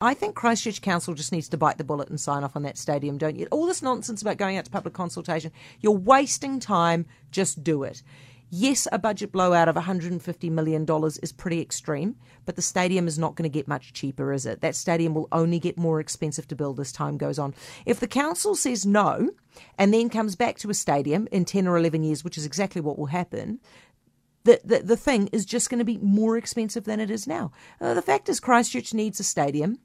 I think Christchurch Council just needs to bite the bullet and sign off on that stadium, don't you? All this nonsense about going out to public consultation, you're wasting time. Just do it. Yes, a budget blowout of $150 million is pretty extreme, but the stadium is not going to get much cheaper, is it? That stadium will only get more expensive to build as time goes on. If the council says no and then comes back to a stadium in 10 or 11 years, which is exactly what will happen, the, the, the thing is just going to be more expensive than it is now. Uh, the fact is, Christchurch needs a stadium.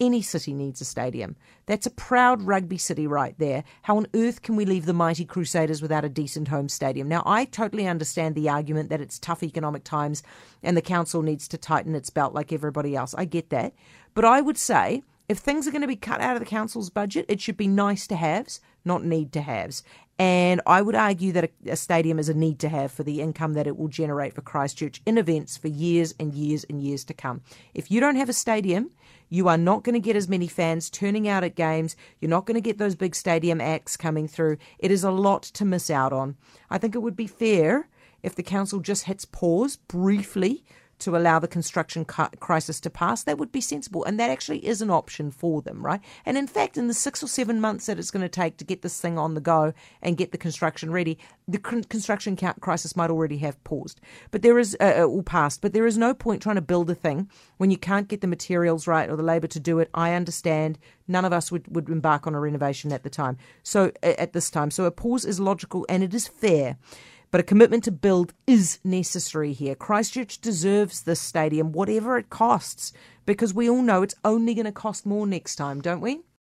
Any city needs a stadium. That's a proud rugby city right there. How on earth can we leave the mighty Crusaders without a decent home stadium? Now, I totally understand the argument that it's tough economic times and the council needs to tighten its belt like everybody else. I get that. But I would say if things are going to be cut out of the council's budget, it should be nice to haves, not need to haves. And I would argue that a, a, stadium is a need to have for the income that it will generate for Christchurch in events for years and years and years to come. If you don't have a stadium, you are not going to get as many fans turning out at games. You're not going to get those big stadium acts coming through. It is a lot to miss out on. I think it would be fair if the council just hits pause briefly to allow the construction crisis to pass, that would be sensible. And that actually is an option for them, right? And in fact, in the six or seven months that it's going to take to get this thing on the go and get the construction ready, the construction crisis might already have paused. But there is, uh, uh, all passed. But there is no point trying to build a thing when you can't get the materials right or the labour to do it. I understand. None of us would, would embark on a renovation at the time. So at this time, so a pause is logical and it is fair. But a commitment to build is necessary here. Christchurch deserves this stadium, whatever it costs, because we all know it's only going to cost more next time, don't we?